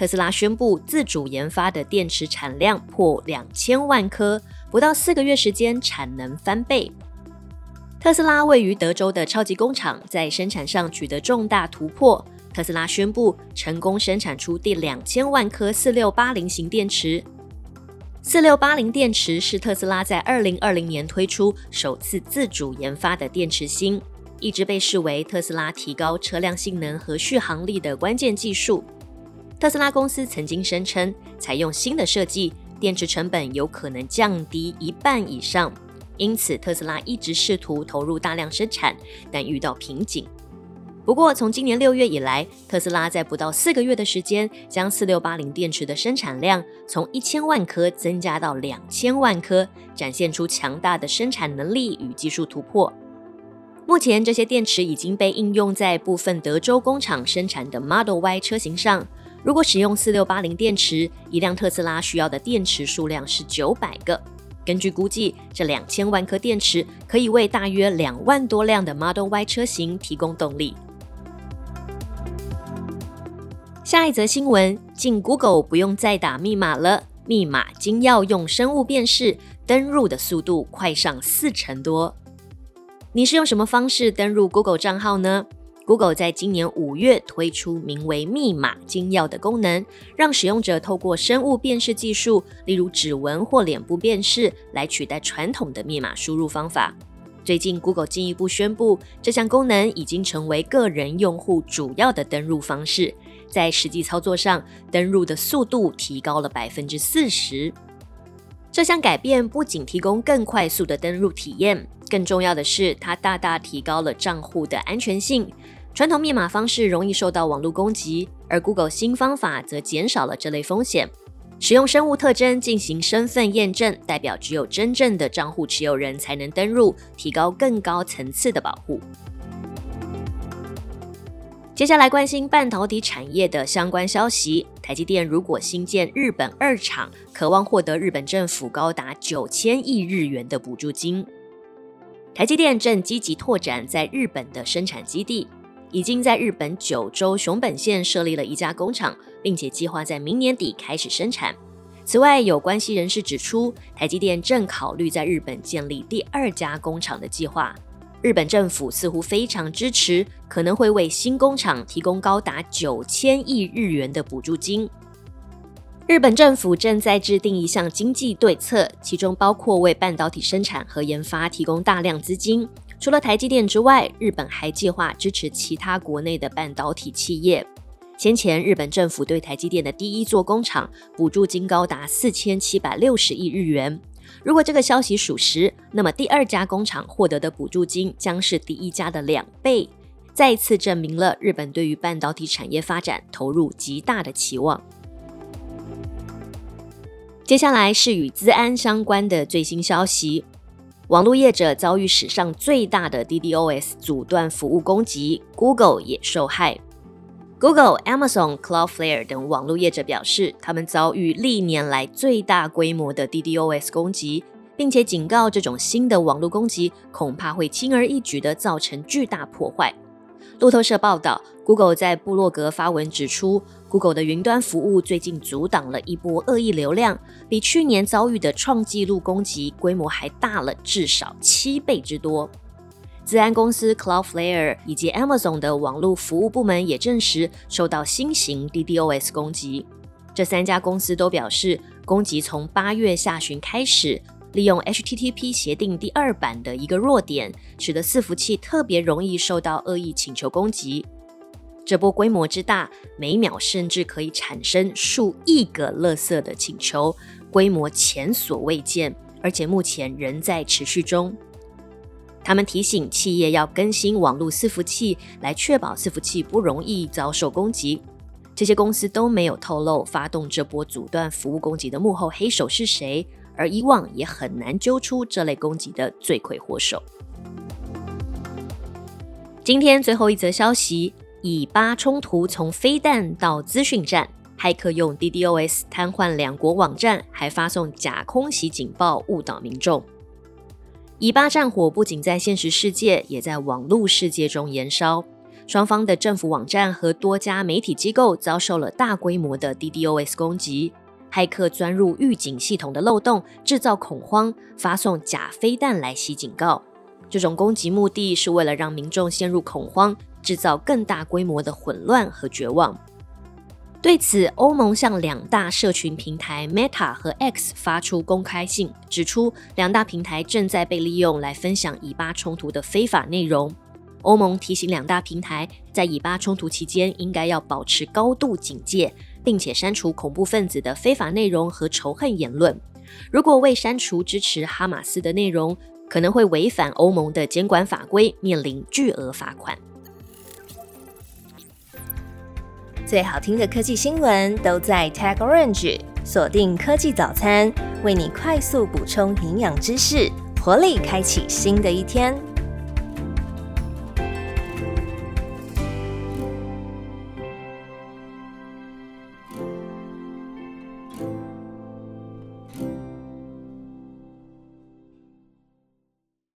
特斯拉宣布自主研发的电池产量破两千万颗，不到四个月时间产能翻倍。特斯拉位于德州的超级工厂在生产上取得重大突破。特斯拉宣布成功生产出第两千万颗四六八零型电池。四六八零电池是特斯拉在二零二零年推出首次自主研发的电池芯，一直被视为特斯拉提高车辆性能和续航力的关键技术。特斯拉公司曾经声称，采用新的设计，电池成本有可能降低一半以上。因此，特斯拉一直试图投入大量生产，但遇到瓶颈。不过，从今年六月以来，特斯拉在不到四个月的时间，将四六八零电池的生产量从一千万颗增加到两千万颗，展现出强大的生产能力与技术突破。目前，这些电池已经被应用在部分德州工厂生产的 Model Y 车型上。如果使用四六八零电池，一辆特斯拉需要的电池数量是九百个。根据估计，这两千万颗电池可以为大约两万多辆的 Model Y 车型提供动力。下一则新闻：进 Google 不用再打密码了，密码经要用生物辨识，登入的速度快上四成多。你是用什么方式登入 Google 账号呢？Google 在今年五月推出名为“密码金钥”的功能，让使用者透过生物辨识技术，例如指纹或脸部辨识，来取代传统的密码输入方法。最近，Google 进一步宣布，这项功能已经成为个人用户主要的登入方式，在实际操作上，登入的速度提高了百分之四十。这项改变不仅提供更快速的登入体验，更重要的是，它大大提高了账户的安全性。传统密码方式容易受到网络攻击，而 Google 新方法则减少了这类风险。使用生物特征进行身份验证，代表只有真正的账户持有人才能登入，提高更高层次的保护。接下来关心半导体产业的相关消息：台积电如果新建日本二厂，渴望获得日本政府高达九千亿日元的补助金。台积电正积极拓展在日本的生产基地。已经在日本九州熊本县设立了一家工厂，并且计划在明年底开始生产。此外，有关系人士指出，台积电正考虑在日本建立第二家工厂的计划。日本政府似乎非常支持，可能会为新工厂提供高达九千亿日元的补助金。日本政府正在制定一项经济对策，其中包括为半导体生产和研发提供大量资金。除了台积电之外，日本还计划支持其他国内的半导体企业。先前，日本政府对台积电的第一座工厂补助金高达四千七百六十亿日元。如果这个消息属实，那么第二家工厂获得的补助金将是第一家的两倍，再次证明了日本对于半导体产业发展投入极大的期望。接下来是与资安相关的最新消息。网络业者遭遇史上最大的 DDoS 阻断服务攻击，Google 也受害。Google、Amazon、Cloudflare 等网络业者表示，他们遭遇历年来最大规模的 DDoS 攻击，并且警告这种新的网络攻击恐怕会轻而易举地造成巨大破坏。路透社报道，Google 在布洛格发文指出，Google 的云端服务最近阻挡了一波恶意流量，比去年遭遇的创纪录攻击规模还大了至少七倍之多。自安公司 Cloudflare 以及 Amazon 的网络服务部门也证实受到新型 DDoS 攻击。这三家公司都表示，攻击从八月下旬开始。利用 HTTP 协定第二版的一个弱点，使得伺服器特别容易受到恶意请求攻击。这波规模之大，每秒甚至可以产生数亿个垃圾的请求，规模前所未见，而且目前仍在持续中。他们提醒企业要更新网络伺服器，来确保伺服器不容易遭受攻击。这些公司都没有透露发动这波阻断服务攻击的幕后黑手是谁，而以往也很难揪出这类攻击的罪魁祸首。今天最后一则消息：以巴冲突从飞弹到资讯战，骇客用 DDoS 瘫痪两国网站，还发送假空袭警报误导民众。以巴战火不仅在现实世界，也在网络世界中延烧。双方的政府网站和多家媒体机构遭受了大规模的 DDoS 攻击，骇客钻入预警系统的漏洞，制造恐慌，发送假飞弹来袭警告。这种攻击目的是为了让民众陷入恐慌，制造更大规模的混乱和绝望。对此，欧盟向两大社群平台 Meta 和 X 发出公开信，指出两大平台正在被利用来分享以巴冲突的非法内容。欧盟提醒两大平台，在以巴冲突期间，应该要保持高度警戒，并且删除恐怖分子的非法内容和仇恨言论。如果未删除支持哈马斯的内容，可能会违反欧盟的监管法规，面临巨额罚款。最好听的科技新闻都在 Tag Orange，锁定科技早餐，为你快速补充营养知识，活力开启新的一天。